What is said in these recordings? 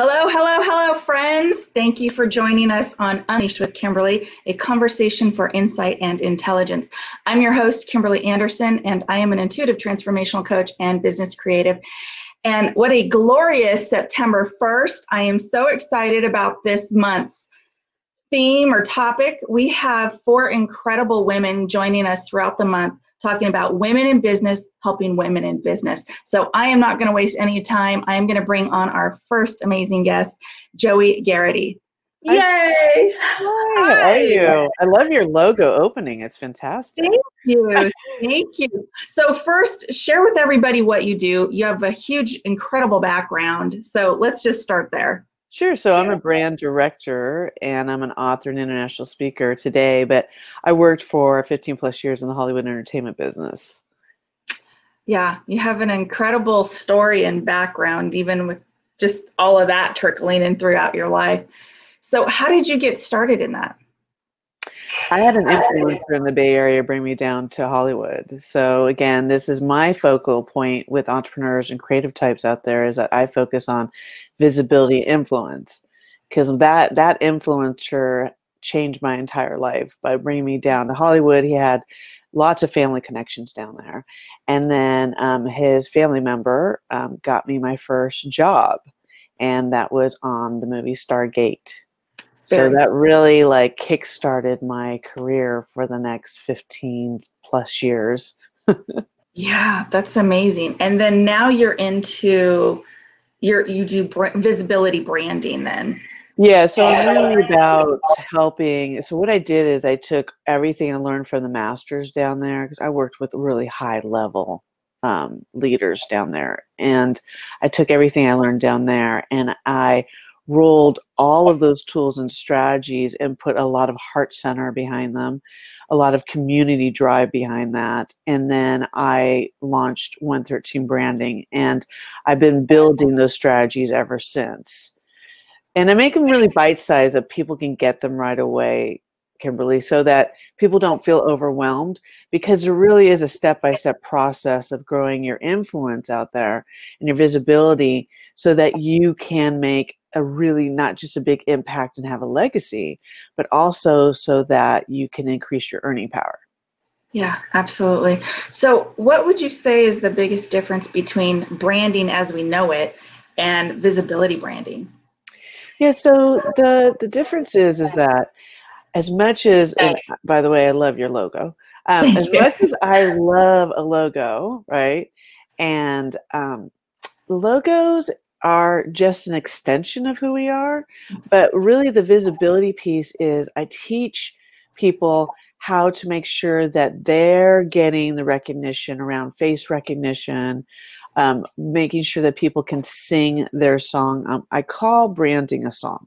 Hello, hello, hello, friends. Thank you for joining us on Unleashed with Kimberly, a conversation for insight and intelligence. I'm your host, Kimberly Anderson, and I am an intuitive transformational coach and business creative. And what a glorious September 1st. I am so excited about this month's theme or topic. We have four incredible women joining us throughout the month talking about women in business, helping women in business. So I am not going to waste any time. I am going to bring on our first amazing guest, Joey Garrity. Yay! Hi, Hi. How are you? I love your logo opening. It's fantastic. Thank you. Thank you. So first, share with everybody what you do. You have a huge, incredible background. So let's just start there. Sure. So I'm a brand director and I'm an author and international speaker today, but I worked for 15 plus years in the Hollywood entertainment business. Yeah, you have an incredible story and background, even with just all of that trickling in throughout your life. So, how did you get started in that? I had an influencer in the Bay Area bring me down to Hollywood. So again, this is my focal point with entrepreneurs and creative types out there is that I focus on visibility influence because that that influencer changed my entire life by bringing me down to Hollywood. He had lots of family connections down there, and then um, his family member um, got me my first job, and that was on the movie Stargate so that really like kick-started my career for the next 15 plus years. Yeah that's amazing. And then now you're into your you do br- visibility branding then. Yeah so i'm really about helping so what i did is i took everything i learned from the masters down there because i worked with really high level um, leaders down there. And i took everything i learned down there and i rolled all of those tools and strategies and put a lot of heart center behind them, a lot of community drive behind that. And then I launched 113 branding and I've been building those strategies ever since. And I make them really bite sized that people can get them right away Kimberly, so that people don't feel overwhelmed because there really is a step by step process of growing your influence out there and your visibility so that you can make a really not just a big impact and have a legacy, but also so that you can increase your earning power. Yeah, absolutely. So, what would you say is the biggest difference between branding as we know it and visibility branding? Yeah, so the the difference is is that as much as by the way, I love your logo. Um, as you. much as I love a logo, right? And um, logos are just an extension of who we are. But really, the visibility piece is I teach people how to make sure that they're getting the recognition around face recognition, um, making sure that people can sing their song. Um, I call branding a song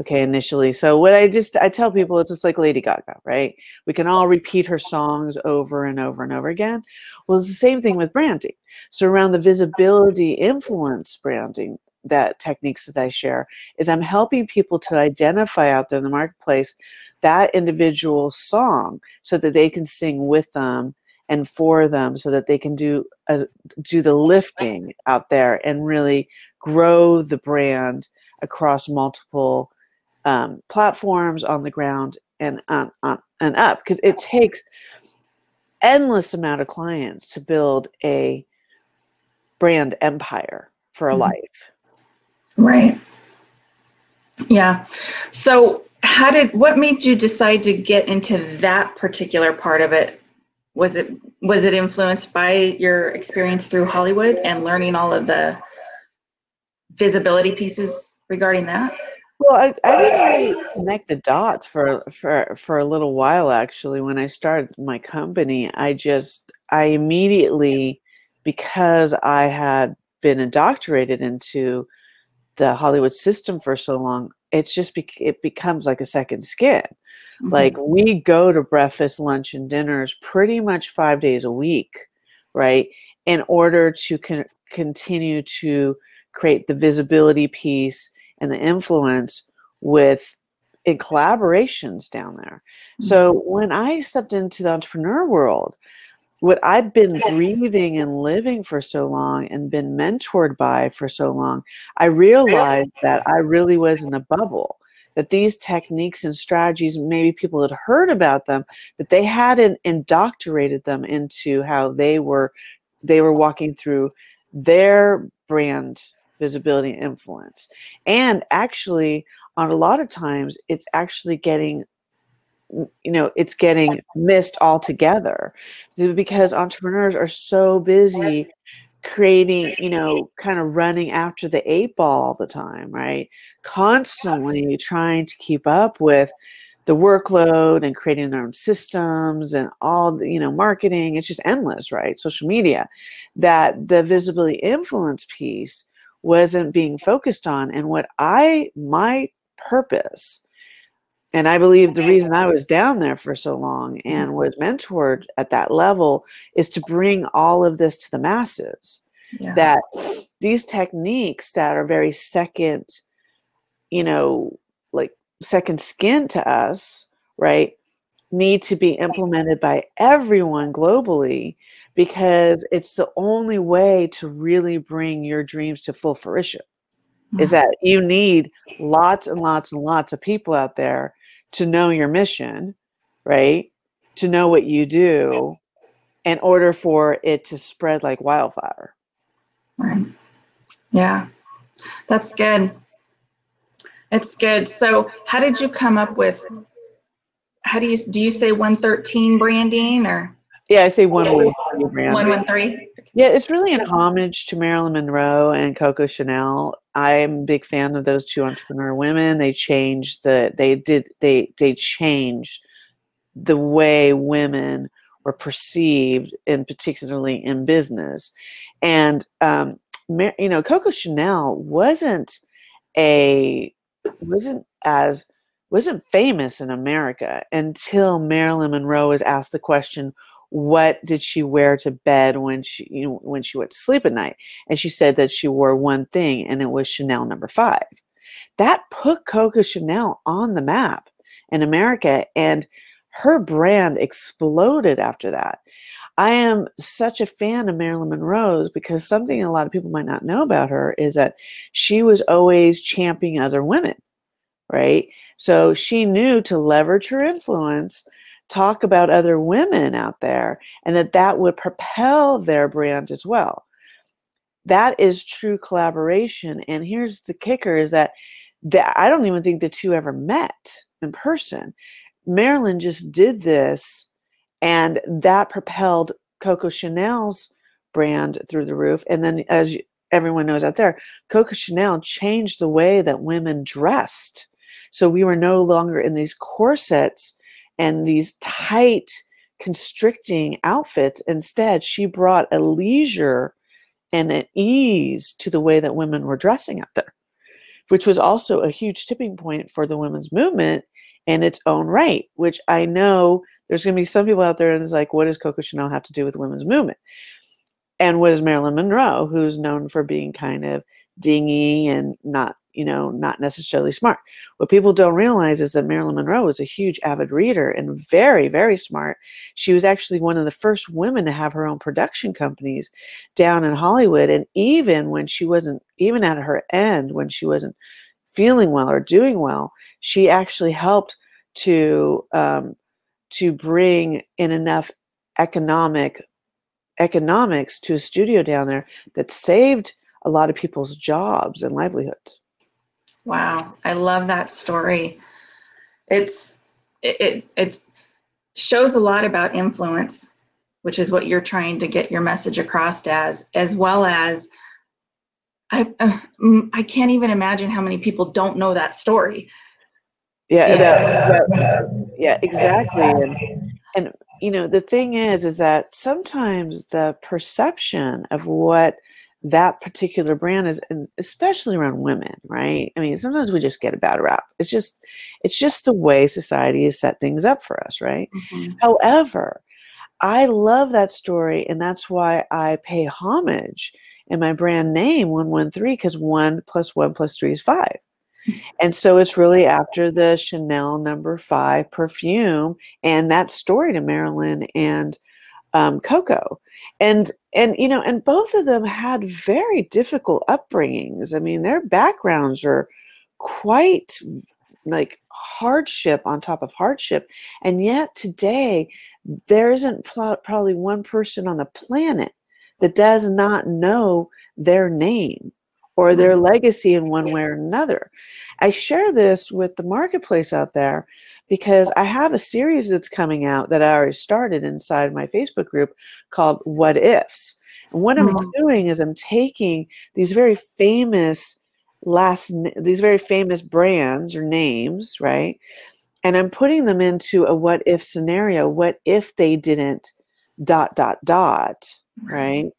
okay initially. So what i just i tell people it's just like lady gaga right? We can all repeat her songs over and over and over again. Well it's the same thing with branding. So around the visibility influence branding that techniques that i share is i'm helping people to identify out there in the marketplace that individual song so that they can sing with them and for them so that they can do uh, do the lifting out there and really grow the brand across multiple um, platforms on the ground and on, on and up because it takes endless amount of clients to build a brand empire for a mm-hmm. life. Right. Yeah. So how did what made you decide to get into that particular part of it? Was it was it influenced by your experience through hollywood and learning all of the visibility pieces regarding that well, I, I didn't really connect the dots for for for a little while actually. When I started my company, I just I immediately because I had been indoctrinated into the Hollywood system for so long, it's just be, it becomes like a second skin. Mm-hmm. Like we go to breakfast, lunch, and dinners pretty much five days a week, right? In order to con- continue to create the visibility piece and the influence with in collaborations down there. Mm-hmm. So when I stepped into the entrepreneur world, what I'd been breathing and living for so long and been mentored by for so long, I realized that I really was in a bubble. That these techniques and strategies, maybe people had heard about them, but they hadn't indoctrinated them into how they were they were walking through their brand visibility and influence. And actually, on a lot of times, it's actually getting you know it's getting missed altogether because entrepreneurs are so busy creating you know kind of running after the eight ball all the time right? Constantly trying to keep up with the workload and creating their own systems and all the, you know marketing. It's just endless right? Social media. That the visibility influence piece wasn't being focused on and what i my purpose and I believe the reason I was down there for so long and mm-hmm. was mentored at that level is to bring all of this to the masses. Yeah. That these techniques that are very second, you know, like second skin to us, right, need to be implemented by everyone globally because it's the only way to really bring your dreams to full fruition. Mm-hmm. Is that you need lots and lots and lots of people out there to know your mission, right? To know what you do in order for it to spread like wildfire. Right. Yeah. That's good. It's good. So, how did you come up with how do you do you say 113 branding or yeah, I say 113 113. Yeah, it's really an homage to Marilyn Monroe and Coco Chanel. I'm a big fan of those two entrepreneur women. They changed the they did they they changed the way women were perceived, in particularly in business. And um, you know, Coco Chanel wasn't a wasn't as wasn't famous in America until Marilyn Monroe was asked the question, what did she wear to bed when she you know, when she went to sleep at night? And she said that she wore one thing and it was chanel number five. That put coco chanel on the map in america and her brand exploded after that. I am such a fan of marilyn monroe's because something a lot of people might not know about her is that she was always championing other women right? So she knew to leverage her influence talk about other women out there and that that would propel their brand as well. That is true collaboration and here's the kicker is that that i don't even think the two ever met in person. Marilyn just did this and that propelled coco chanel's brand through the roof and then as everyone knows out there coco chanel changed the way that women dressed. So we were no longer in these corsets and these tight, constricting outfits. Instead, she brought a leisure and an ease to the way that women were dressing out there, which was also a huge tipping point for the women's movement in its own right, which I know there's going to be some people out there and it's like, what does Coco Chanel have to do with women's movement? And what is Marilyn Monroe, who's known for being kind of dingy and not you know not necessarily smart. What people don't realize is that marilyn monroe was a huge avid reader and very very smart. She was actually one of the first women to have her own production companies down in hollywood and even when she wasn't even at her end when she wasn't feeling well or doing well she actually helped to um, to bring in enough economic economics to a studio down there that saved a lot of people's jobs and livelihoods. Wow, I love that story. It's it, it it shows a lot about influence, which is what you're trying to get your message across as, as well as I uh, I can't even imagine how many people don't know that story. Yeah, yeah, that, that, yeah exactly. And, and you know the thing is, is that sometimes the perception of what that particular brand is especially around women right? I mean sometimes we just get a bad rap. It's just it's just the way society has set things up for us right? Mm-hmm. however i love that story and that's why i pay homage in my brand name 113 because 1 plus 1 plus 3 is 5 and so it's really after the chanel number 5 perfume and that story to marilyn and um, Coco, and and you know, and both of them had very difficult upbringings. I mean, their backgrounds are quite like hardship on top of hardship, and yet today there isn't pl- probably one person on the planet that does not know their name or their legacy in one way or another. I share this with the marketplace out there because I have a series that's coming out that I already started inside my Facebook group called What Ifs. And what I'm Mm. doing is I'm taking these very famous last these very famous brands or names, right? And I'm putting them into a what if scenario. What if they didn't dot dot dot, right?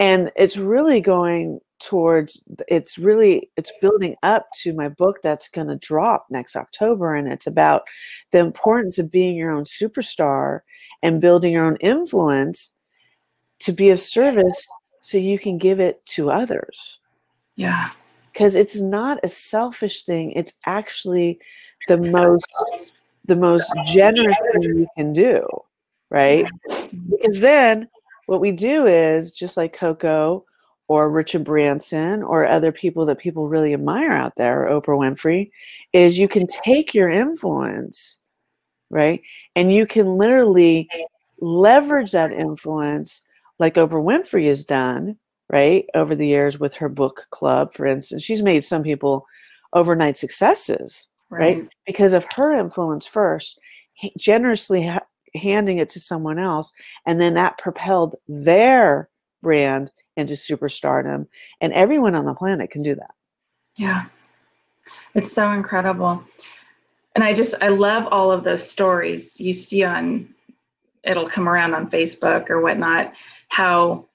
And it's really going towards it's really it's building up to my book that's going to drop next October and it's about the importance of being your own superstar and building your own influence to be of service so you can give it to others. Yeah. because it's not a selfish thing it's actually the most the most generous thing you can do right? Because then what we do is just like coco or richard branson or other people that people really admire out there or oprah winfrey is you can take your influence right? And you can literally leverage that influence like oprah winfrey has done right over the years with her book club for instance. She's made some people overnight successes right? Because of her influence first, generously ha- handing it to someone else, and then that propelled their brand into superstardom. And everyone on the planet can do that. Yeah. It's so incredible. And I just, I love all of those stories you see on, it'll come around on Facebook or whatnot, how,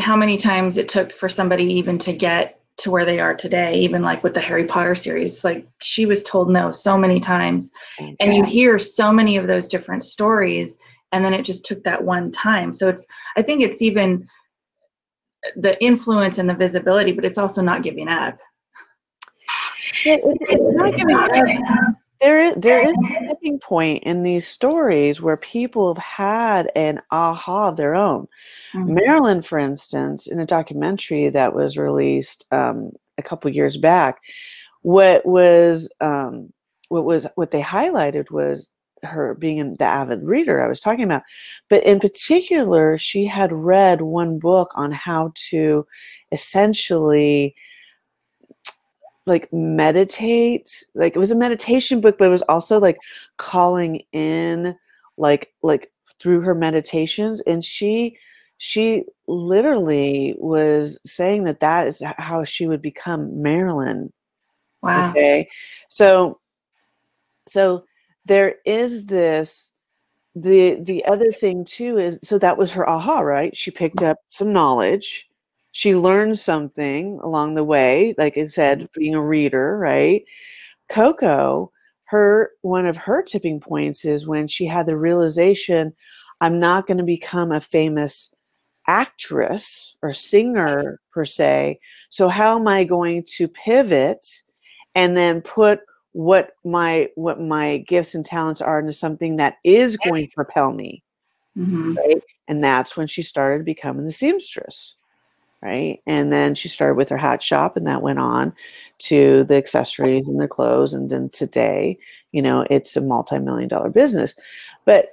how many times it took for somebody even to get to where they are today, even like with the Harry Potter series, like she was told no so many times. Oh, and you hear so many of those different stories, and then it just took that one time. So it's, I think it's even the influence and the visibility, but it's also not giving up. It- it- it's not giving up. There is, there is a tipping point in these stories where people have had an aha of their own. Mhm. Marilyn, for instance, in a documentary that was released um, a couple years back, what was um, what was what they highlighted was her being an- the avid reader I was talking about, but in particular, she had read one book on how to essentially like meditate like it was a meditation book but it was also like calling in like like through her meditations and she she literally was saying that that is how she would become marilyn Wow. okay so so there is this the the other thing too is so that was her aha right? She picked up some knowledge. She learned something along the way like i said mm-hmm. being a reader right? Coco her one of her tipping points is when she had the realization i'm not going to become a famous actress or singer per se so how am i going to pivot and then put what my what my gifts and talents are into something that is going to propel me hmm right? And that's when she started becoming the seamstress right? And then she started with her hat shop and that went on to the accessories and the clothes and then today you know it's a multi-million dollar business. But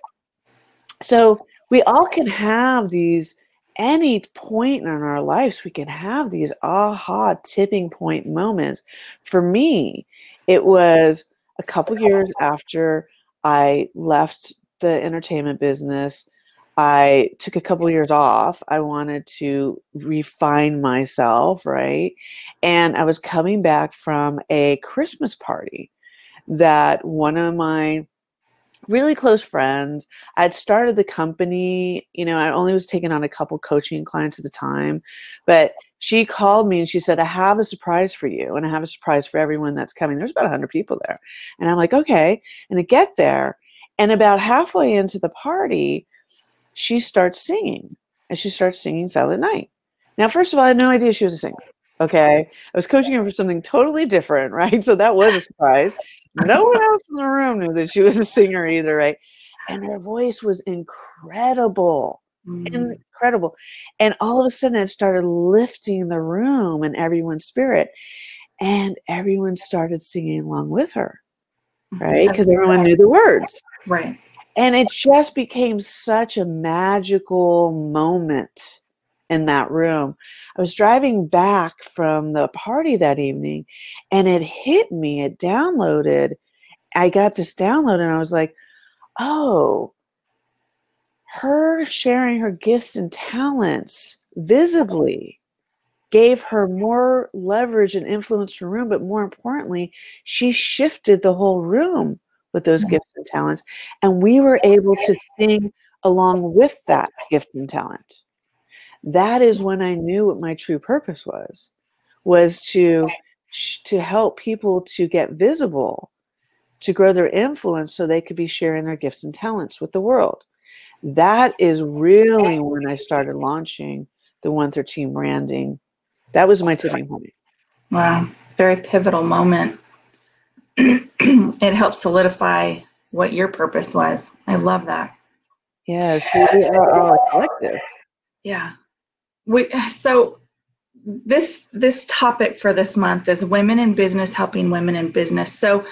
so we all can have these any point in our lives we can have these aha tipping point moments. For me it was a couple years after i left the entertainment business i took a couple years off i wanted to refine myself right? And i was coming back from a christmas party that one of my really close friends. I'd started the company, you know, I only was taking on a couple coaching clients at the time, but she called me and she said, I have a surprise for you. And I have a surprise for everyone that's coming. There's about 100 people there. And I'm like, okay. And I get there. And about halfway into the party, she starts singing and she starts singing Silent Night. Now, first of all, I had no idea she was a singer. Okay. I was coaching her for something totally different, right? So that was a surprise. No one else in the room knew that she was a singer either, right? And her voice was incredible, Mm. Incredible. And all of a sudden it started lifting the room and everyone's spirit. And everyone started singing along with her, right? Because everyone knew the words. Right. And it just became such a magical moment in that room. I was driving back from the party that evening and it hit me, it downloaded. I got this download and I was like, oh, her sharing her gifts and talents visibly gave her more leverage and influence in the room, but more importantly, she shifted the whole room with those mm-hmm. gifts and talents. And we were able to sing along with that gift and talent. That is when I knew what my true purpose was, was to to help people to get visible, to grow their influence so they could be sharing their gifts and talents with the world. That is really when I started launching the 113 branding. That was my tipping point. Wow, very pivotal moment. it helped solidify what your purpose was. I love that. Yes, yeah, so we are all collective. Yeah. We so this this topic for this month is women in business helping women in business. So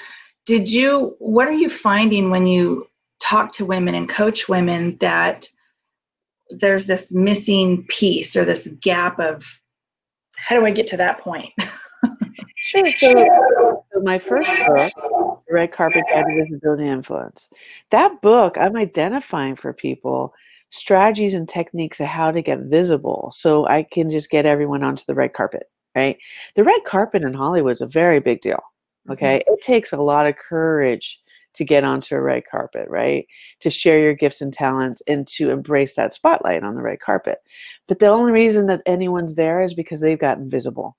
did you what are you finding when you talk to women and coach women that there's this missing piece or this gap of how do I get to that point? sure. So, so, my first book, Red Carpet Guide to Visibility Influence, that book, I'm identifying for people strategies and techniques of how to get visible so I can just get everyone onto the red carpet, right? The red carpet in Hollywood is a very big deal. Okay. Mm-hmm. It takes a lot of courage to get onto a red carpet, right? To share your gifts and talents and to embrace that spotlight on the red carpet. But the only reason that anyone's there is because they've gotten visible.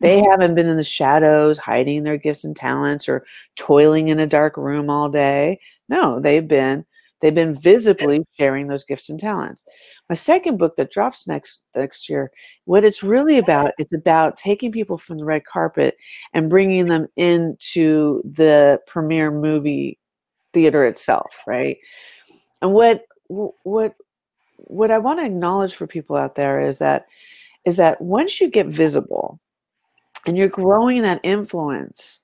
They mm-hmm. haven't been in the shadows hiding their gifts and talents or toiling in a dark room all day. No, they've been they've been visibly sharing those gifts and talents. My second book that drops next next year, what it's really about, it's about taking people from the red carpet and bringing them into the premiere movie theater itself, right? And what what what I want to acknowledge for people out there is that is that once you get visible and you're growing that influence,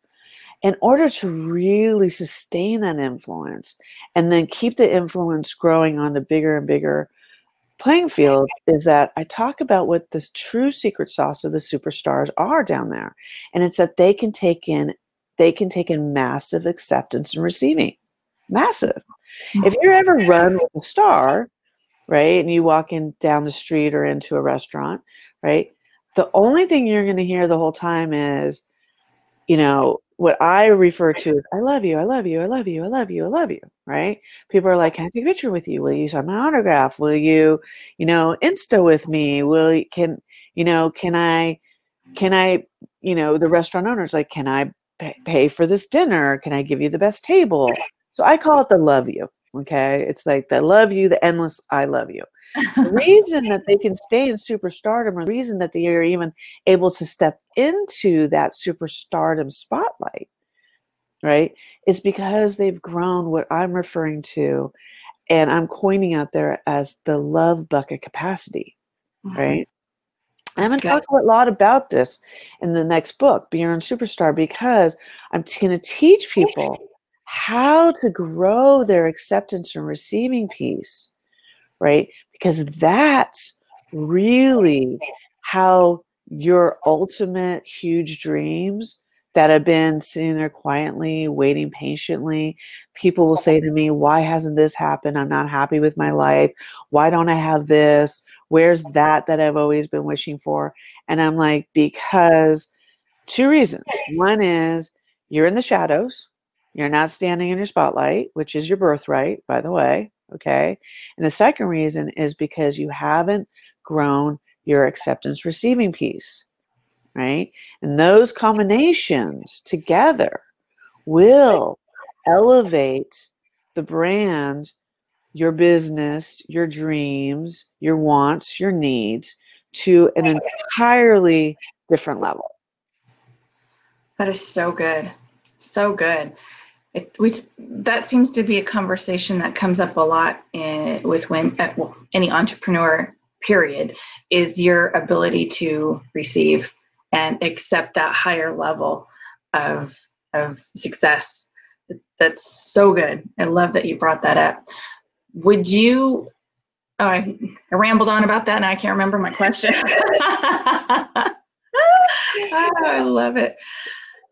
in order to really sustain that influence and then keep the influence growing on the bigger and bigger playing field is that I talk about what the true secret sauce of the superstars are down there. And it's that they can take in they can take in massive acceptance and receiving. Massive. If mm-hmm. you're ever run with a star, right, and you walk in down the street or into a restaurant, right, the only thing you're going to hear the whole time is, you know, what I refer to as I love you, I love you, I love you, I love you, I love you, right? People are like, Can I take a picture with you? Will you sign my autograph? Will you, you know, Insta with me? Will you, can, you know, can I, can I, you know, the restaurant owners like, Can I pay for this dinner? Can I give you the best table? So I call it the love you. Okay. It's like the love you, the endless I love you the reason that they can stay in superstardom, or the reason that they are even able to step into that superstardom spotlight, right, is because they've grown what I'm referring to, and I'm coining out there as the love bucket capacity, mm-hmm. right? And I'm going to talk a lot about this in the next book, Beyond Superstar, because I'm going to teach people how to grow their acceptance and receiving piece right? Because that's really how your ultimate huge dreams that have been sitting there quietly, waiting patiently. People will say to me, Why hasn't this happened? I'm not happy with my life. Why don't I have this? Where's that that I've always been wishing for? And I'm like, Because two reasons. One is you're in the shadows, you're not standing in your spotlight, which is your birthright, by the way. Okay. And the second reason is because you haven't grown your acceptance receiving piece, right? And those combinations together will elevate the brand, your business, your dreams, your wants, your needs to an entirely different level. That is so good. So good. It, we, that seems to be a conversation that comes up a lot in, with when uh, well, any entrepreneur period is your ability to receive and accept that higher level of of success. That's so good. I love that you brought that up. Would you oh i, I rambled on about that and i can't remember my question. Oh, i love it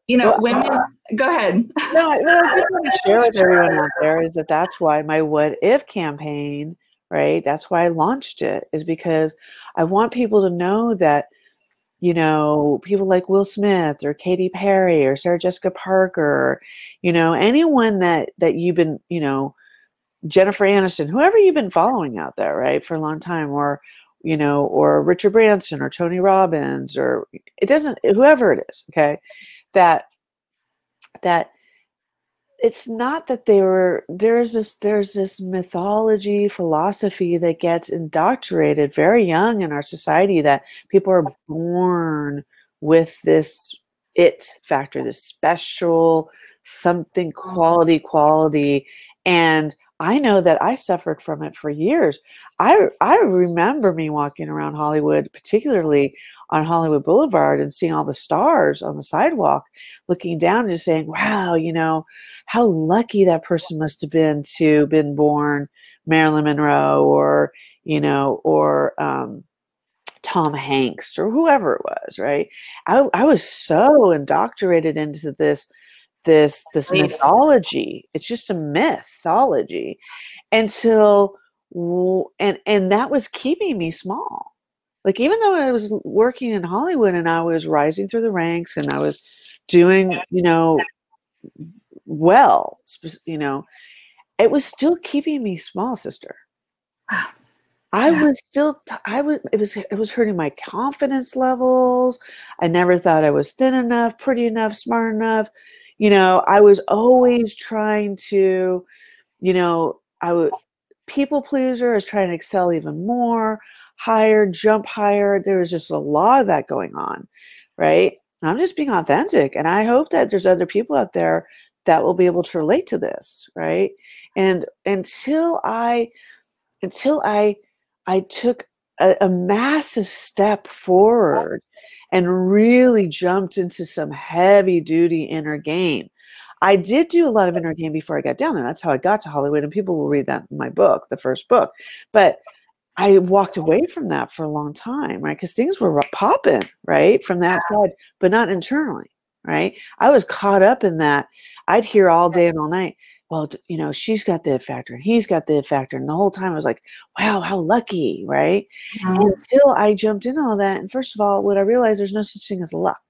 you know, well, women. Uh, go ahead. No, I, I just want to share with everyone out there is that that's why my What If campaign, right? That's why I launched it, is because I want people to know that, you know, people like Will Smith or Katy Perry or Sarah Jessica Parker, you know, anyone that that you've been, you know, Jennifer Aniston, whoever you've been following out there, right, for a long time, or you know, or Richard Branson or Tony Robbins, or it doesn't, whoever it is, okay, that that it's not that they were there's this there's this mythology philosophy that gets indoctrinated very young in our society that people are born with this it factor this special something quality quality and I know that I suffered from it for years. I I remember me walking around Hollywood, particularly on Hollywood Boulevard, and seeing all the stars on the sidewalk, looking down and just saying, "Wow, you know, how lucky that person must have been to been born Marilyn Monroe, or you know, or um, Tom Hanks, or whoever it was." Right? I I was so indoctrinated into this this this mythology it's just a mythology until and and that was keeping me small like even though i was working in hollywood and i was rising through the ranks and i was doing you know well you know it was still keeping me small sister I yeah. was still, I was, it was, it was hurting my confidence levels. I never thought I was thin enough, pretty enough, smart enough you know, I was always trying to, you know, I would people pleaser. I was trying to excel even more, higher, jump higher. There was just a lot of that going on, right? I'm just being authentic, and I hope that there's other people out there that will be able to relate to this, right? And until I, until I, I took a, a massive step forward and really jumped into some heavy duty inner game. I did do a lot of inner game before I got down there. That's how I got to Hollywood, and people will read that in my book, the first book. But I walked away from that for a long time, right? Because things were popping, right, from that side, but not internally, right? I was caught up in that. I'd hear all day and all night, well, you know, she's got the factor and he's got the factor. And the whole time I was like, wow, how lucky, right? Mm-hmm. Until I jumped in all that. And first of all, what I realized there's no such thing as luck,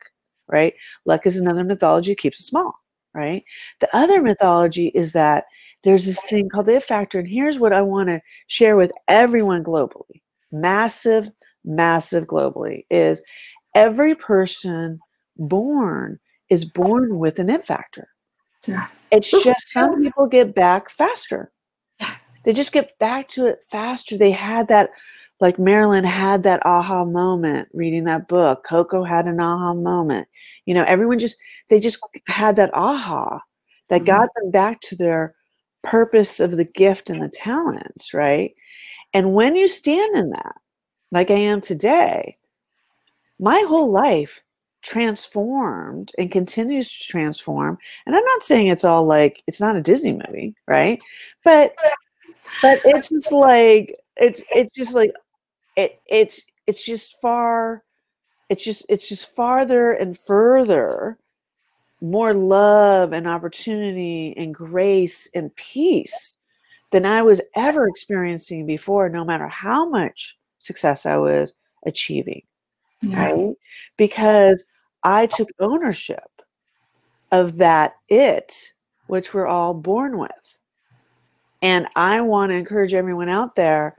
right? Luck is another mythology, keeps it small, right? The other mm-hmm. mythology is that there's this thing called the factor. And here's what I want to share with everyone globally massive, massive globally is every person born is born with an it factor. Yeah. It's just some people get back faster. They just get back to it faster. They had that, like Marilyn had that aha moment reading that book. Coco had an aha moment. You know, everyone just, they just had that aha that mm-hmm. got them back to their purpose of the gift and the talents, right? And when you stand in that, like I am today, my whole life transformed and continues to transform and i'm not saying it's all like it's not a disney movie right but but it's just like it's it's just like it it's it's just far it's just it's just farther and further more love and opportunity and grace and peace than i was ever experiencing before no matter how much success i was achieving yeah. right because I took ownership of that it, which we're all born with. And I want to encourage everyone out there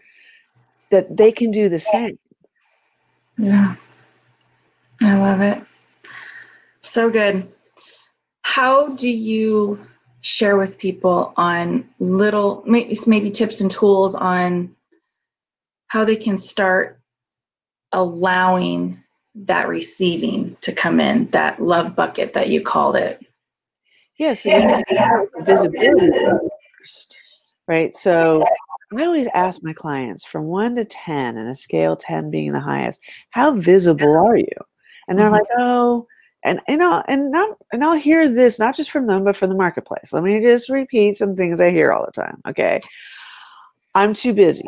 that they can do the same. Yeah. I love it. So good. How do you share with people on little maybe, maybe tips and tools on how they can start allowing that receiving to come in, that love bucket that you called it? Yeah, so you have to start with visibility first, right? So I always ask my clients from one to 10, and a scale 10 being the highest, how visible are you? And they're Mhm. like, oh, and you know, and not, and I'll hear this not just from them, but from the marketplace. Let me just repeat some things I hear all the time. Okay, I'm too busy.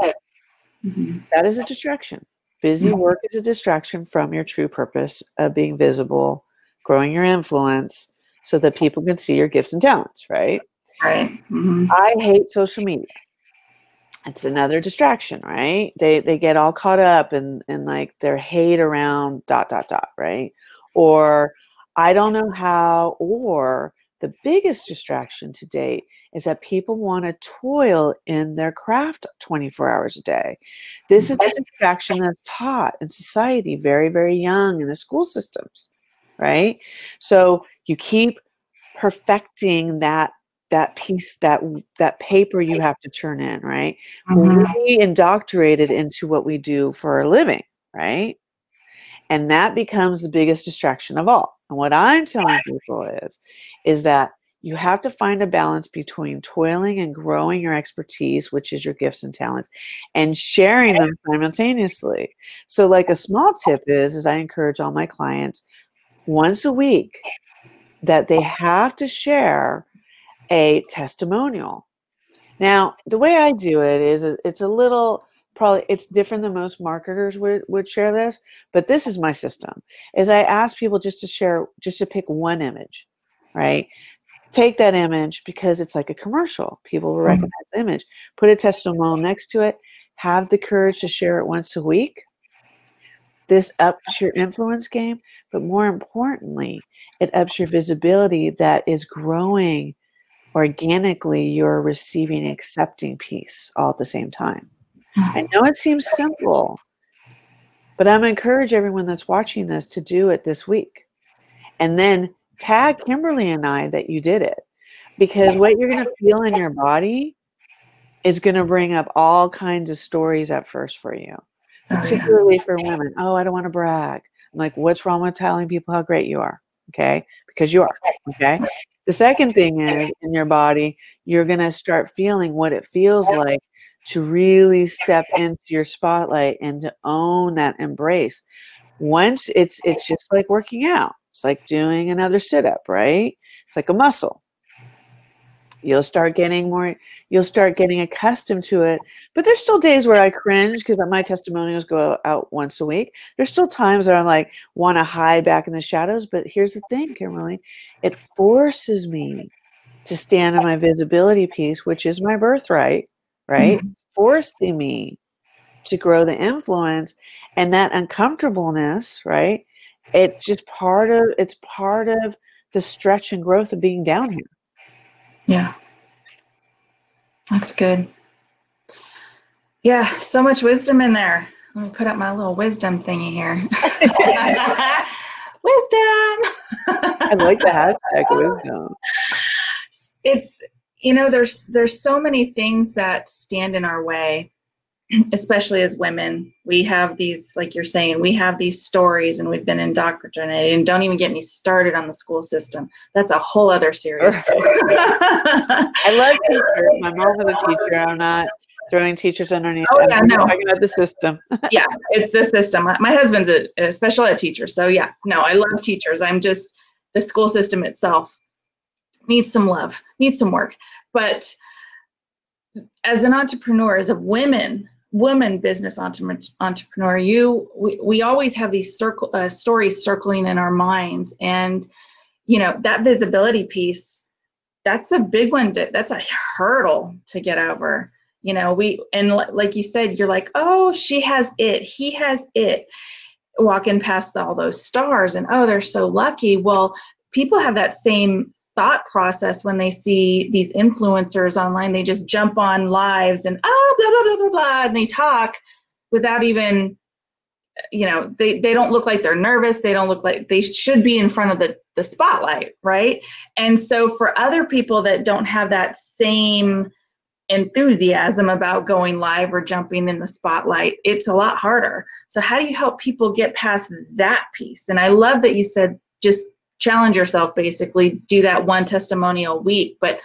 Mhm. That is a distraction. Busy Mhm. work is a distraction from your true purpose of being visible, growing your influence, so that people can see your gifts and talents. Right? Right. Mhm. I hate social media. It's another distraction, right? They they get all caught up in in like their hate around dot dot dot, right? Or I don't know how or the biggest distraction to date is that people want to toil in their craft 24 hours a day. This is the distraction that's taught in society very, very young in the school systems, right? So you keep perfecting that that piece that that paper you have to turn in right? Mhm. we indoctrinated into what we do for a living right? And that becomes the biggest distraction of all. And what i'm telling people is is that you have to find a balance between toiling and growing your expertise which is your gifts and talents and sharing them simultaneously. So like a small tip is is i encourage all my clients once a week that they have to share a testimonial. Now, the way I do it is uh, it's a little probably it's different than most marketers would, would share this, but this is my system. Is I ask people just to share just to pick one image, right? Take that image because it's like a commercial. People will Mhm. recognize the image. Put a testimonial next to it. Have the courage to share it once a week. This ups your influence game, but more importantly, it ups your visibility that is growing organically you're receiving accepting piece all at the same time. I mm-hmm. know it seems simple, but I'm encourage everyone that's watching this to do it this week. And then tag Kimberly and I that you did it. Because what you're going to feel in your body is going to bring up all kinds of stories at first for you, Oh, particularly for women. Oh, I don't want to brag. I'm like, what's wrong with telling people how great you are? Okay. Because you are. Okay. The second thing is in your body, you're going to start feeling what it feels like to really step into your spotlight and to own that embrace. Once it's it's just like working out. It's like doing another sit up, right? It's like a muscle. You'll start getting more you'll start getting accustomed to it. But there's still days where I cringe because my testimonials go out once a week. There's still times where I'm like want to hide back in the shadows, but here's the thing, Kimberly, it forces me to stand on my visibility piece, which is my birthright, right? Mhm. Forcing me to grow the influence and that uncomfortableness, right? It's just part of it's part of the stretch and growth of being down here. Yeah. That's good. Yeah, so much wisdom in there. Let me put up my little wisdom thingy here. wisdom. I like the hashtag wisdom. It's you know there's there's so many things that stand in our way especially as women we have these like you're saying we have these stories and we've been indoctrinated and don't even get me started on the school system that's a whole other series I love teachers. My mom was a teacher. I'm not throwing teachers underneath. Oh, yeah, no. talking about the system. yeah, it's the system. My, husband's a, a special ed teacher, so yeah, no, I love teachers. I'm just the school system itself needs some love, needs some work. But as an entrepreneur, as a women, woman business entrepreneur, you we, we always have these circle uh, stories circling in our minds, and you know that visibility piece. That's a big one. To, that's a hurdle to get over you know we and li- like you said you're like oh she has it he has it walking past all those stars and oh they're so lucky well people have that same thought process when they see these influencers online they just jump on lives and oh blah blah blah blah blah and they talk without even you know they they don't look like they're nervous they don't look like they should be in front of the the spotlight right and so for other people that don't have that same enthusiasm about going live or jumping in the spotlight, it's a lot harder. So, how do you help people get past that piece? And I love that you said just challenge yourself basically, do that one testimonial week. But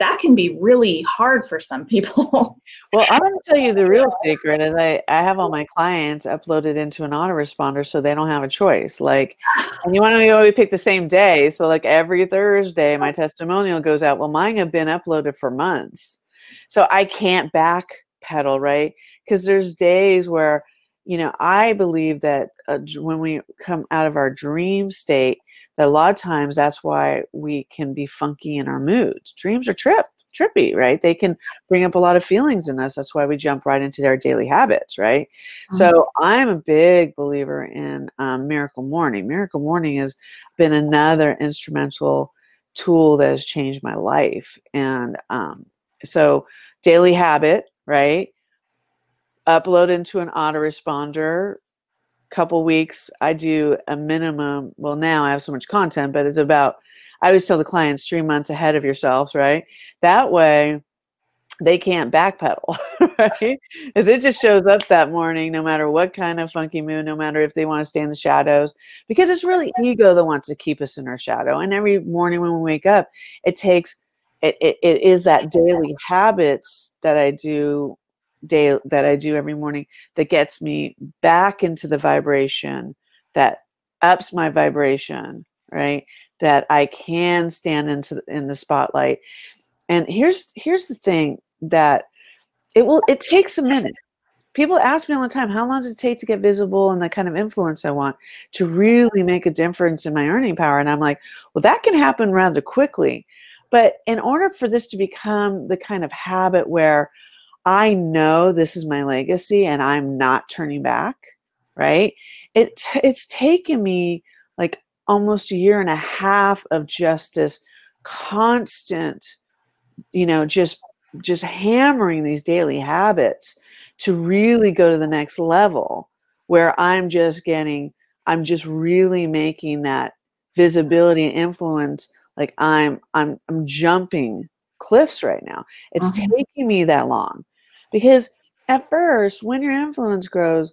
that can be really hard for some people. well, I'm going to tell you the real secret is I, I have all my clients uploaded into an autoresponder so they don't have a choice. Like, and you want to know we pick the same day. So like every Thursday, my testimonial goes out. Well, mine have been uploaded for months. So I can't backpedal, right? Because there's days where, you know, I believe that uh, when we come out of our dream state, that a lot of times that's why we can be funky in our moods. Dreams are trip trippy, right? They can bring up a lot of feelings in us. That's why we jump right into their daily habits, right? Mm-hmm. So I'm a big believer in um, Miracle Morning. Miracle Morning has been another instrumental tool that has changed my life. And um, so daily habit, right? Upload into an autoresponder couple weeks i do a minimum well now i have so much content but it's about i always tell the clients three months ahead of yourselves right? That way they can't backpedal right? Because it just shows up that morning no matter what kind of funky mood no matter if they want to stay in the shadows because it's really ego that wants to keep us in our shadow and every morning when we wake up it takes it, it, it is that daily habits that i do day that I do every morning that gets me back into the vibration that ups my vibration, right? That I can stand into in the spotlight. And here's here's the thing that it will it takes a minute. People ask me all the time, how long does it take to get visible and the kind of influence I want to really make a difference in my earning power? And I'm like, well, that can happen rather quickly. But in order for this to become the kind of habit where I know this is my legacy and I'm not turning back, right? It it's taken me like almost a year and a half of just this constant, you know, just just hammering these daily habits to really go to the next level where I'm just getting I'm just really making that visibility and influence like I'm I'm I'm jumping cliffs right now. It's uh-huh. taking me that long because at first, when your influence grows,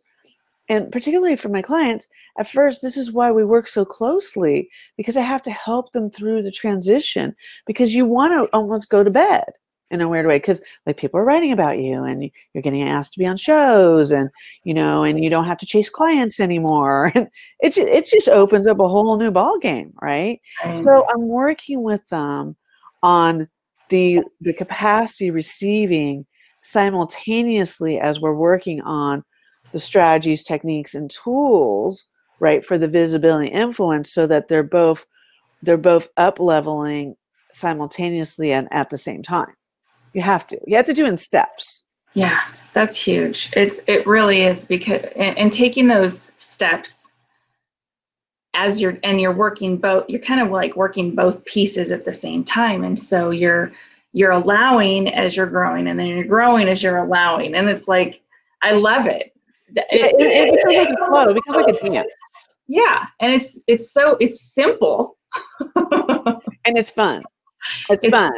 and particularly for my clients, at first, this is why we work so closely because I have to help them through the transition because you want to almost go to bed in a weird way because like people are writing about you and you're getting asked to be on shows and you know and you don't have to chase clients anymore and it just, it just opens up a whole new ball game right mm. so i'm working with them on the the capacity receiving simultaneously as we're working on the strategies, techniques, and tools, right, for the visibility influence so that they're both they're both up leveling simultaneously and at the same time. You have to. You have to do in steps. Yeah, that's huge. It's it really is because and, and taking those steps as you're and you're working both you're kind of like working both pieces at the same time and so you're you're allowing as you're growing and then you're growing as you're allowing. And it's like i love it. It, it, it becomes like a flow. It becomes like a dance. Yeah and it's it's so it's simple. And it's fun. It's, it's fun.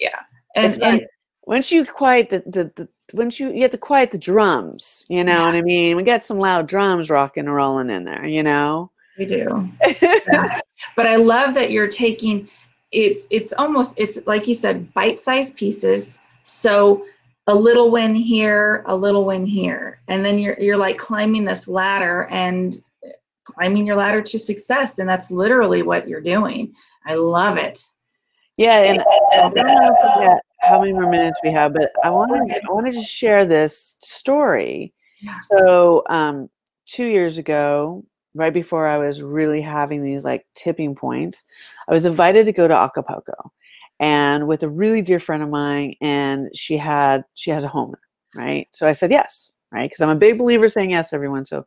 Yeah. And, and once you quiet the, the, the once you you have to quiet the drums you know yeah. what i mean? We got some loud drums rocking and rolling in there you know? We do. Yeah. but i love that you're taking it's it's almost it's like you said bite-sized pieces. So a little win here a little win here. And then you're you're like climbing this ladder and climbing your ladder to success. And that's literally what you're doing. I love it. Yeah and i don't want to forget how many more minutes we have but i want to i want to share this story. So um two years ago right before I was really having these like tipping points, I was invited to go to Acapulco and with a really dear friend of mine and she had she has a home right? So i said yes right? Because i'm a big believer saying yes to everyone so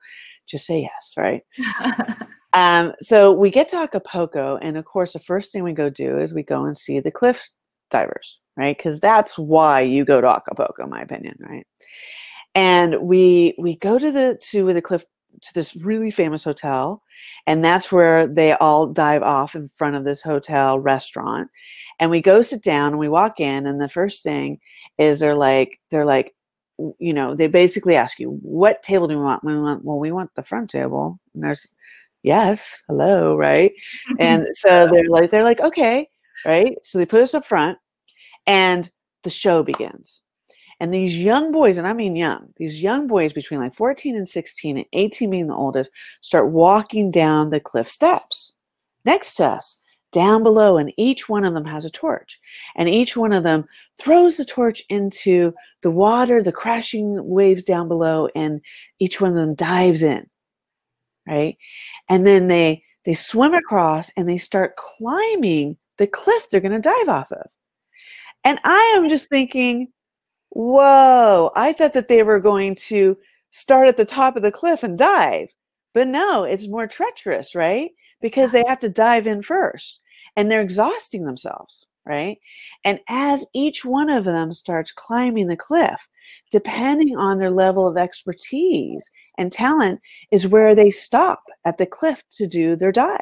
just say yes right? Um, so we get to acapulco and of course the first thing we go do is we go and see the cliff divers right? Because that's why you go to acapulco in my opinion right? And we we go to the to the cliff to this really famous hotel and that's where they all dive off in front of this hotel restaurant and we go sit down and we walk in and the first thing is they're like they're like you know they basically ask you what table do we want we want well we want the front table and there's yes, hello, right? and so they're like, they're like, okay, right? So they put us up front and the show begins. And these young boys, and I mean young, these young boys between like 14 and 16 and 18 being the oldest, start walking down the cliff steps next to us, down below, and each one of them has a torch. And each one of them throws the torch into the water, the crashing waves down below, and each one of them dives in. Right? And then they they swim across and they start climbing the cliff they're going to dive off of. And I am just thinking, whoa, I thought that they were going to start at the top of the cliff and dive. But no, it's more treacherous, right? Because they have to dive in first and they're exhausting themselves, right? And as each one of them starts climbing the cliff, depending on their level of expertise and talent, is where they stop at the cliff to do their dive.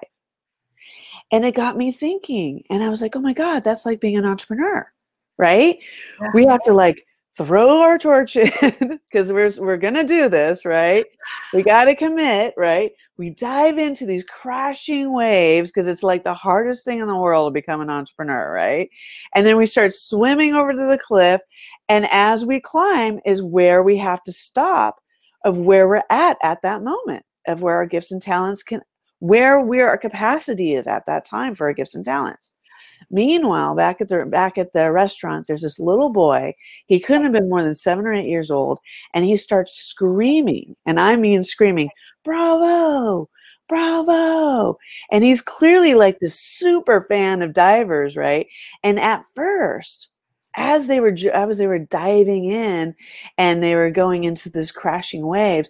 And it got me thinking, and I was like, oh my God, that's like being an entrepreneur, right? Yeah. We have to like throw our torch in because we're we're gonna do this, right? We gotta commit, right? We dive into these crashing waves because it's like the hardest thing in the world to become an entrepreneur, right? And then we start swimming over to the cliff, and as we climb is where we have to stop of where we're at at that moment of where our gifts and talents can where where our capacity is at that time for our gifts and talents Meanwhile, back at the back at the restaurant, there's this little boy. He couldn't have been more than seven or eight years old, and he starts screaming, and I mean screaming, "Bravo! Bravo!" And he's clearly like this super fan of divers, right? And at first, as they were as they were diving in, and they were going into this crashing waves,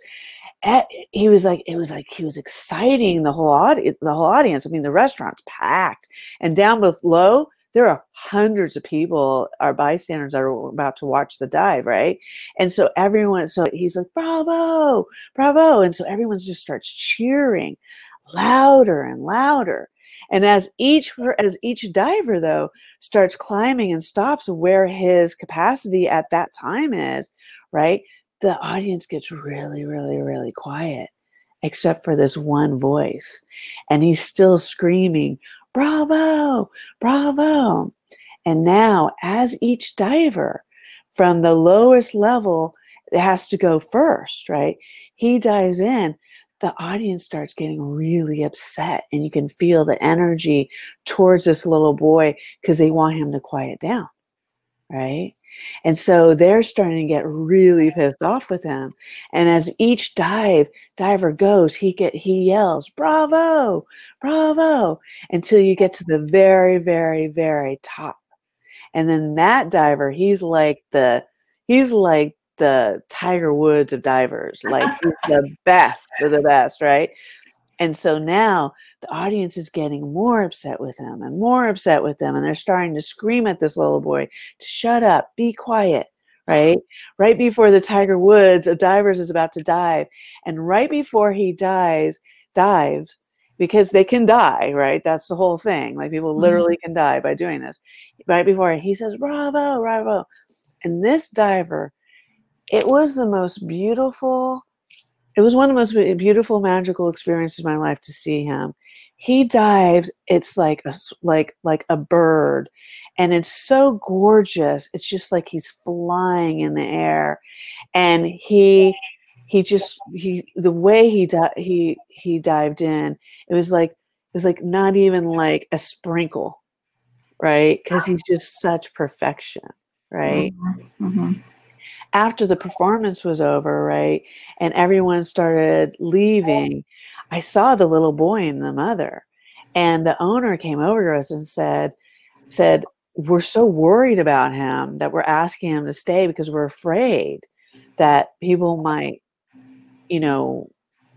Eh, he was like it was like he was exciting the whole audience the whole audience. I mean the restaurant's packed. And down below there are hundreds of people our bystanders are about to watch the dive right? And so everyone so he's like bravo bravo. And so everyone just starts cheering louder and louder. And as each as each diver though starts climbing and stops where his capacity at that time is right the audience gets really, really, really quiet, except for this one voice. And he's still screaming, Bravo, bravo. And now, as each diver from the lowest level has to go first, right? He dives in. The audience starts getting really upset, and you can feel the energy towards this little boy because they want him to quiet down, right? And so they're starting to get really pissed off with him. And as each dive diver goes, he get he yells, "Bravo! Bravo!" until you get to the very very very top. And then that diver, he's like the he's like the Tiger Woods of divers. Like he's the best of the best, right? And so now the audience is getting more upset with him and more upset with them. And they're starting to scream at this little boy to shut up, be quiet, right? Right before the Tiger Woods of divers is about to dive. And right before he dies, dives, because they can die, right? That's the whole thing. Like people mm-hmm. literally can die by doing this. Right before he says, bravo, bravo. And this diver, it was the most beautiful it was one of the most beautiful magical experiences of my life to see him he dives it's like a like like a bird and it's so gorgeous it's just like he's flying in the air and he he just he the way he di- he he dived in it was like it was like not even like a sprinkle right because he's just such perfection right mm-hmm. Mm-hmm after the performance was over, right, and everyone started leaving, I saw the little boy and the mother. And the owner came over to us and said, said, we're so worried about him that we're asking him to stay because we're afraid that people might, you know,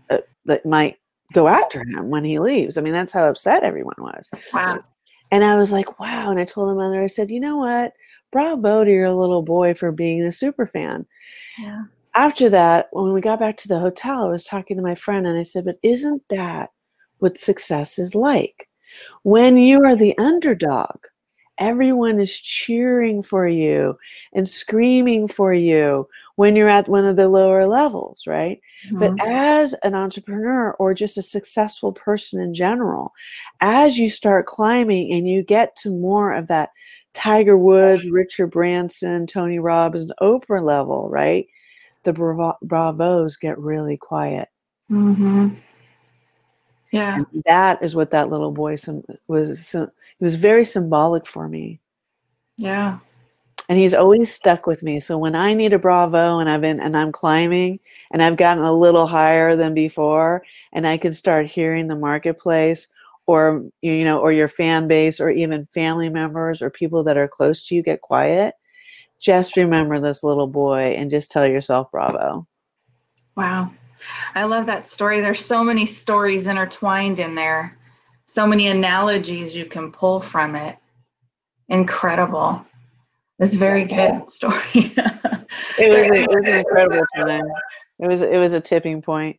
uh, that might go after him when he leaves. I mean, that's how upset everyone was. Wow. And I was like, wow. And I told the mother, I said, you know what? Bravo to your little boy for being a super fan. Yeah. After that, when we got back to the hotel, I was talking to my friend and I said, But isn't that what success is like? When you are the underdog, everyone is cheering for you and screaming for you when you're at one of the lower levels, right? Mhm. But as an entrepreneur or just a successful person in general, as you start climbing and you get to more of that Tiger Woods, Richard Branson, Tony Robbins, and Oprah level, right? The bravo- bravos get really quiet. Mhm. Yeah. And that is what that little boy sym- was. sym- It was very symbolic for me. Yeah. and he's always stuck with me. So when I need a bravo and I've been and I'm climbing and I've gotten a little higher than before, and I can start hearing the marketplace or you know or your fan base or even family members or people that are close to you get quiet, just remember this little boy and just tell yourself bravo. Wow. I love that story. There's so many stories intertwined in there. So many analogies you can pull from it. Incredible. It's a very good story. It was, it was an incredible time. It was it was a tipping point.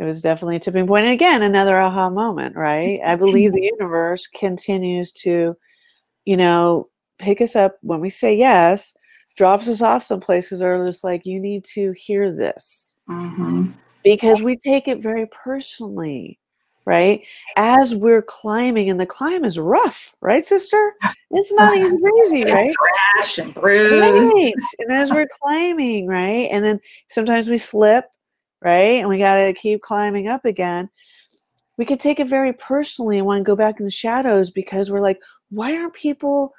It was definitely a tipping point. And again, another aha moment, right? I believe the universe continues to, you know, pick us up when we say yes, drops us off some places are just like, you need to hear this. Mhm. Because we take it very personally, right? As we're climbing, and the climb is rough, right, sister? It's not easy breezy, right? Crash and bruise. Right. And as we're climbing, right? And then sometimes we slip, right? And we got to keep climbing up again. We could take it very personally and want to go back in the shadows because we're like, why aren't people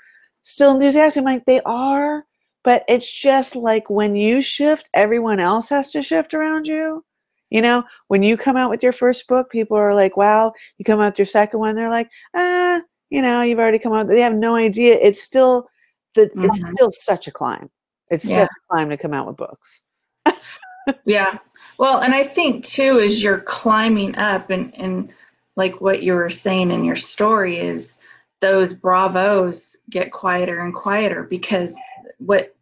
still enthusiastic? I'm like, they are, but it's just like when you shift, everyone else has to shift around you. You know, when you come out with your first book, people are like, wow. You come out with your second one, they're like, ah, you know, you've already come out. They have no idea. It's still the it's Mhm. still such a climb. It's Yeah. such a climb to come out with books. Yeah. Well, and I think too, as you're climbing up and, and like what you were saying in your story is those bravos get quieter and quieter because what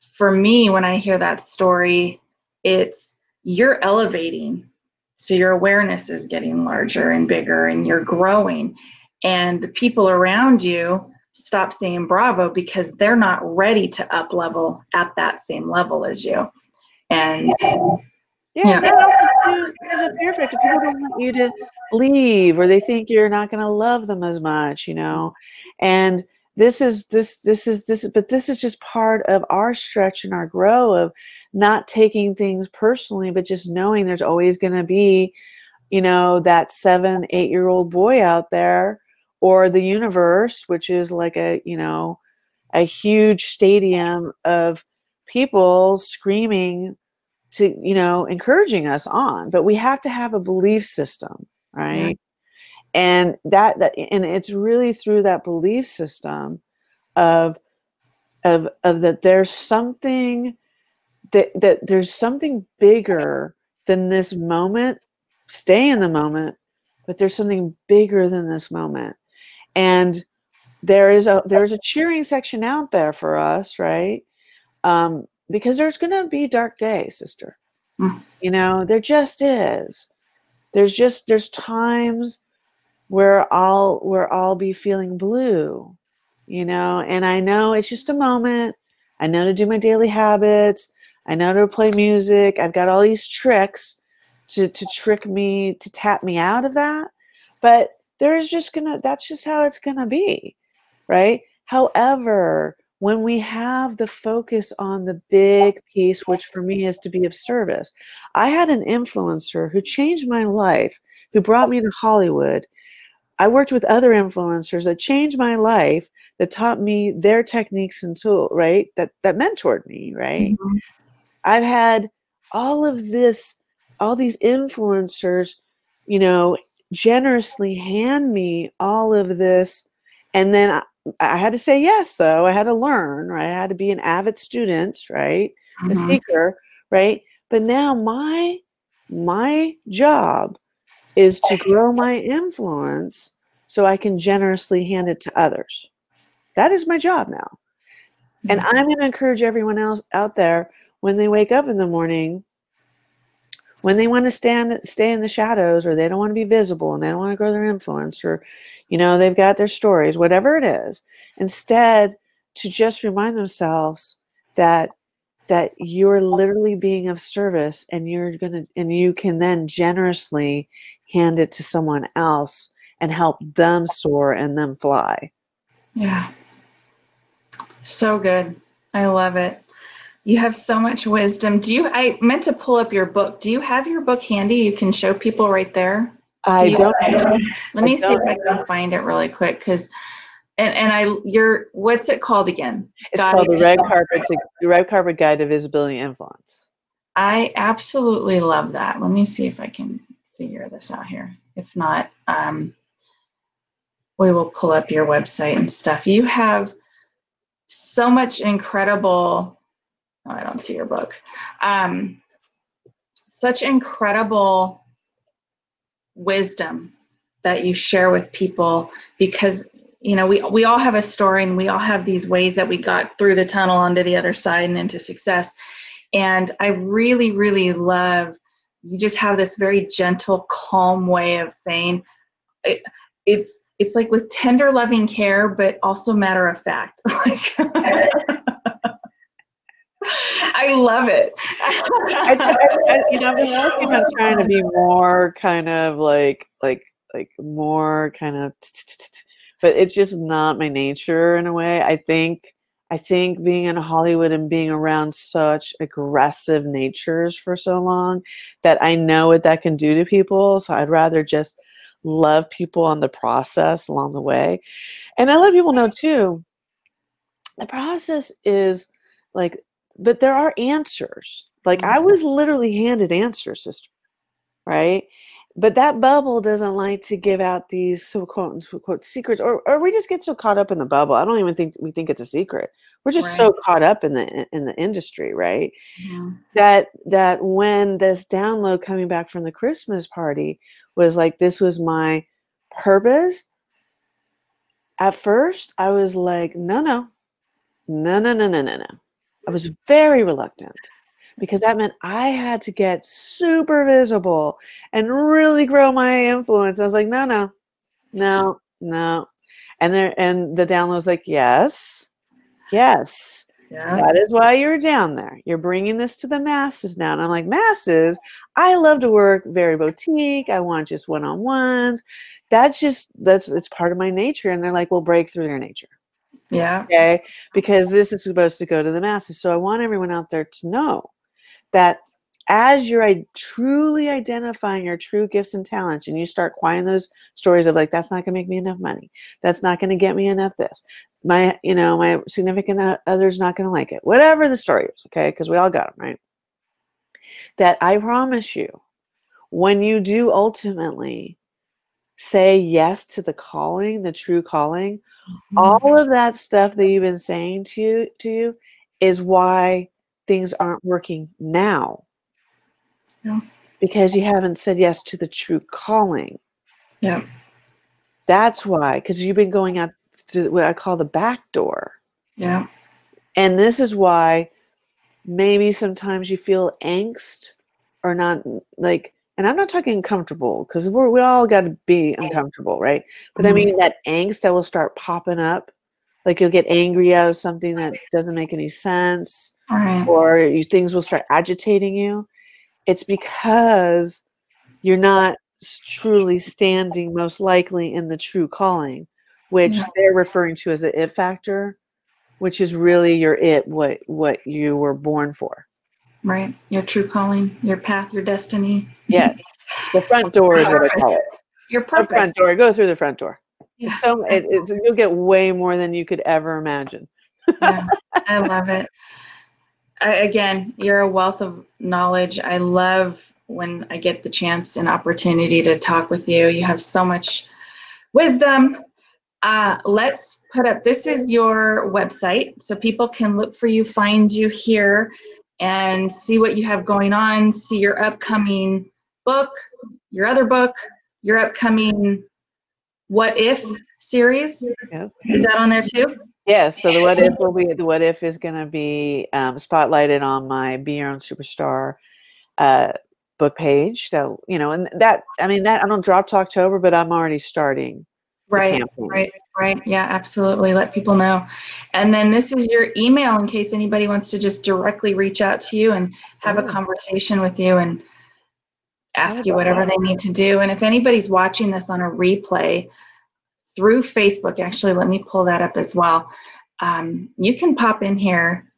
for me when I hear that story, it's you're elevating. So your awareness is getting larger and bigger and you're growing. And the people around you stop saying bravo because they're not ready to up level at that same level as you. And Yeah, Yeah. and also, too, there's a fear factor. People don't want you to leave, or they think you're not going to love them as much, you know. And this is this this is this, but this is just part of our stretch and our grow of not taking things personally, but just knowing there's always going to be, you know, that seven, eight year old boy out there, or the universe, which is like a you know, a huge stadium of people screaming to you know encouraging us on but we have to have a belief system right? And that that and it's really through that belief system of of of that there's something that that there's something bigger than this moment stay in the moment but there's something bigger than this moment. And there is a there's a cheering section out there for us right um because there's going to be dark days sister. Mm. you know there just is. There's just there's times where i'll where i'll be feeling blue you know and i know it's just a moment. I know to do my daily habits. I know to play music. I've got all these tricks to to trick me to tap me out of that. But there's just gonna that's just how it's gonna be right? However when we have the focus on the big piece, which for me is to be of service. I had an influencer who changed my life, who brought me to Hollywood. I worked with other influencers that changed my life, that taught me their techniques and tool, right? That that mentored me, right? Mhm. I've had all of this, all these influencers, you know, generously hand me all of this. And then I, had to say yes, though. I had to learn, right? I had to be an avid student, right? A Mhm. seeker, right? But now my my job is to grow my influence so I can generously hand it to others. That is my job now. And I'm going to encourage everyone else out there when they wake up in the morning, when they want to stand stay in the shadows or they don't want to be visible and they don't want to grow their influence or you know they've got their stories whatever it is instead to just remind themselves that that you're literally being of service and you're going to and you can then generously hand it to someone else and help them soar and them fly. Yeah. So good. I love it you have so much wisdom do you i meant to pull up your book do you have your book handy you can show people right there i do don't let me see if i can find it really quick because and and I you're what's it called again? It's called the Red Carpet the Red Carpet Guide to Visibility and Influence. I absolutely love that. Let me see if I can figure this out here. If not, um, we will pull up your website and stuff. You have so much incredible. Oh, I don't see your book. Um, such incredible wisdom that you share with people because you know we we all have a story and we all have these ways that we got through the tunnel onto the other side and into success and i really really love you just have this very gentle calm way of saying it, it's it's like with tender loving care but also matter of fact like I love it. I, I, you know, I've been working on trying to be more kind of like, like, like more kind of but it's just not my nature in a way. I think I think being in Hollywood and being around such aggressive natures for so long that I know what that can do to people. So I'd rather just love people on the process along the way. And I let people know too, the process is like, but there are answers. Like I mm-hmm. was literally handed answers, sister, right? but that bubble doesn't like to give out these so quote unquote secrets or, or we just get so caught up in the bubble i don't even think we think it's a secret we're just right. so caught up in the in the industry right yeah. that that when this download coming back from the christmas party was like this was my purpose at first i was like no no no no no no no no i was very reluctant because that meant I had to get super visible and really grow my influence. I was like, no, no, no, no. And there and the download was like, yes, yes. Yeah. That is why you're down there. You're bringing this to the masses now. And I'm like, masses, I love to work very boutique. I want just one on ones. That's just, that's, it's part of my nature. And they're like, well, break through your nature. Yeah. Okay. Because this is supposed to go to the masses. So I want everyone out there to know that as you're truly identifying your true gifts and talents and you start quieting those stories of like that's not going to make me enough money that's not going to get me enough this my you know my significant other's not going to like it whatever the story is okay because we all got them right that i promise you when you do ultimately say yes to the calling the true calling. Mm-hmm. all of that stuff that you've been saying to you to you is why things aren't working now. Yeah. Because you haven't said yes to the true calling. Yeah. That's why, because you've been going out through what I call the back door. Yeah. And this is why maybe sometimes you feel angst or not like, and I'm not talking uncomfortable because we're we all got to be uncomfortable, right? But mm-hmm. I mean that angst that will start popping up, like you'll get angry at something that doesn't make any sense, right. or you, things will start agitating you, it's because you're not truly standing most likely in the true calling, which yeah. they're referring to as the it factor, which is really your it, what what you were born for. Right. Your true calling, your path, your destiny. Yes. The front door is what I call it. Your purpose. The front door. Go through the front door. Yeah. So it, you'll get way more than you could ever imagine. yeah, I love it. I, again, you're a wealth of knowledge. I love when I get the chance and opportunity to talk with you. You have so much wisdom. Uh, let's put up, this is your website, so people can look for you, find you here, and see what you have going on, see your upcoming book, your other book, your upcoming What If series. Yes. Is that on there too? Yeah, so the what if will be the what if is going to be um, spotlighted on my Be Your Own Superstar uh, book page. So you know, and that I mean that I don't drop to October, but I'm already starting Right, right, right. Yeah, absolutely. Let people know. And then this is your email in case anybody wants to just directly reach out to you and have a conversation with you and ask you whatever they need to do. And if anybody's watching this on a replay through Facebook, actually, let me pull that up as well. Um, you can pop in here,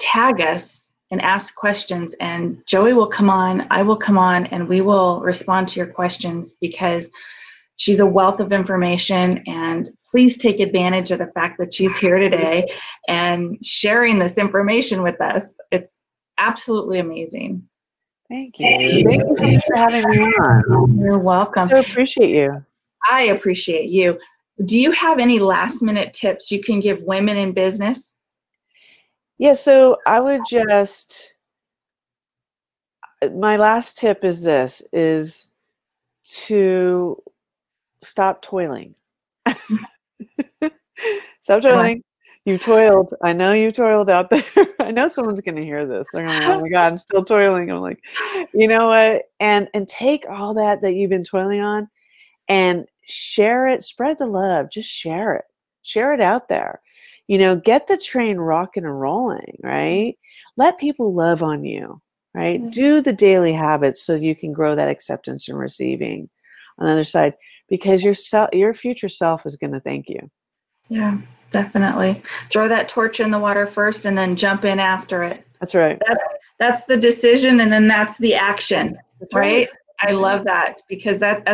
tag us, and ask questions, and Joey will come on, I will come on, and we will respond to your questions because she's a wealth of information. And please take advantage of the fact that she's here today and sharing this information with us. It's absolutely amazing. Thank you. Thank you so much for having me on. You're welcome. So appreciate you. I appreciate you. Do you have any last minute tips you can give women in business? Yeah, so I would just my last tip is this is to stop toiling. stop toiling. You toiled. I know you toiled out there. I know someone's going to hear this. They're going to, oh my god, I'm still toiling. I'm like, you know what? And and take all that that you've been toiling on, and share it. Spread the love. Just share it. Share it out there. You know, get the train rocking and rolling. Right. Let people love on you. Right. Mhm. Do the daily habits so you can grow that acceptance and receiving on the other side because your self, your future self is going to thank you. Yeah, definitely. Throw that torch in the water first and then jump in after it. That's right. That's that's the decision and then that's the action, That's right? I love that because that as